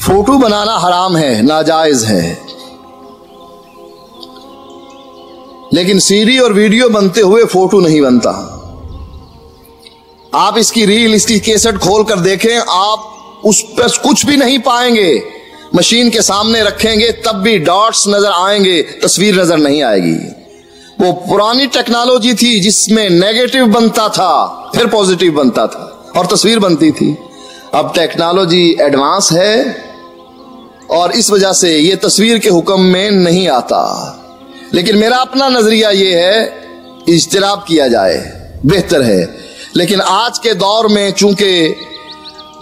Photo بنانا حرام ہے، ناجائز ہے۔ لیکن سی ڈی اور ویڈیو بنتے ہوئے فوٹو نہیں بنتا۔ آپ اس کی ریل اس کی کیسٹ کھول کر دیکھیں، آپ اس پر کچھ بھی نہیں پائیں گے۔ مشین کے سامنے رکھیں گے، تب بھی ڈاٹس نظر آئیں گے، تصویر نظر نہیں آئے گی۔ وہ پرانی ٹیکنالوجی تھی جس میں نیگیٹو بنتا تھا، پھر پوزیٹو بنتا تھا اور تصویر بنتی تھی۔ اب ٹیکنالوجی ایڈوانس ہے۔ اور اس وجہ سے یہ تصویر کے حکم میں نہیں آتا۔ لیکن میرا اپنا نظریہ یہ ہے اجتراب کیا جائے، بہتر ہے۔ لیکن آج کے دور میں چونکہ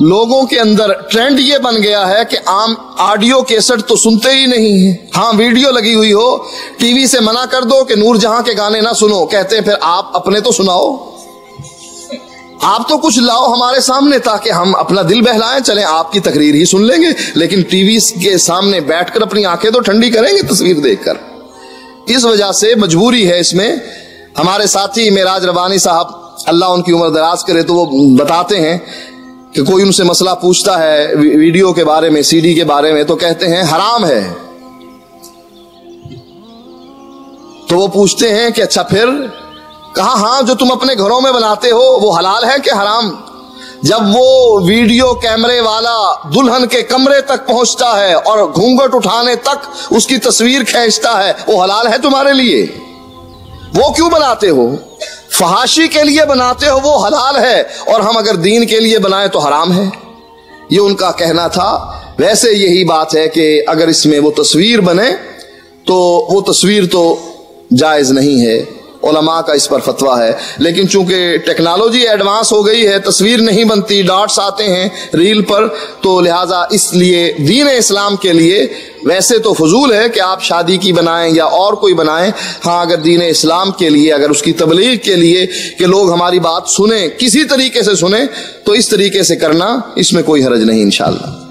لوگوں کے اندر ٹرینڈ یہ بن گیا ہے کہ عام آڈیو کیسٹ تو سنتے ہی نہیں ہیں۔ ہاں ویڈیو لگی ہوئی ہو، ٹی وی سے منع کر دو کہ نور جہاں کے گانے نہ سنو، کہتے ہیں پھر آپ اپنے تو سناؤ۔ آپ تو کچھ لاؤ ہمارے سامنے تاکہ ہم اپنا دل بہلائیں، چلیں آپ کی تقریر ہی سن لیں گے۔ لیکن ٹی وی کے سامنے بیٹھ کر اپنی آنکھیں تو ٹھنڈی کریں گے تصویر دیکھ کر۔ اس وجہ سے مجبوری ہے اس میں۔ ہمارے ساتھی میراج ربانی صاحب، اللہ ان کی عمر دراز کرے تو وہ بتاتے ہیں کہ کوئی ان سے مسئلہ پوچھتا ہے ویڈیو کے بارے میں، سی ڈی کے بارے میں، تو کہتے ہیں حرام ہے۔ تو وہ پوچھتے ہیں کہ اچھا پھر کہا ہاں جو تم اپنے گھروں میں بناتے ہو، وہ حلال ہے کہ حرام؟ جب وہ ویڈیو کیمرے والا دلہن کے کمرے تک پہنچتا ہے اور گھونگٹ اٹھانے تک اس کی تصویر کھینچتا ہے، وہ حلال ہے تمہارے لیے؟ وہ کیوں بناتے ہو؟ فحاشی کے لیے بناتے ہو، وہ حلال ہے، اور ہم اگر دین کے لیے بنائیں تو حرام ہے؟ یہ ان کا کہنا تھا۔ ویسے یہی بات ہے کہ اگر اس میں وہ تصویر بنے، تو وہ تصویر تو جائز نہیں ہے۔ علماء کا اس پر فتویٰ ہے۔ لیکن چونکہ ٹیکنالوجی ایڈوانس ہو گئی ہے، تصویر نہیں بنتی، ڈاٹس آتے ہیں ریل پر، تو لہٰذا اس لیے دین اسلام کے لیے ویسے تو فضول ہے کہ آپ شادی کی بنائیں یا اور کوئی بنائیں۔ ہاں اگر دین اسلام کے لیے، اگر اس کی تبلیغ کے لیے کہ لوگ ہماری بات سنیں، کسی طریقے سے سنیں، تو اس طریقے سے کرنا اس میں کوئی حرج نہیں انشاءاللہ۔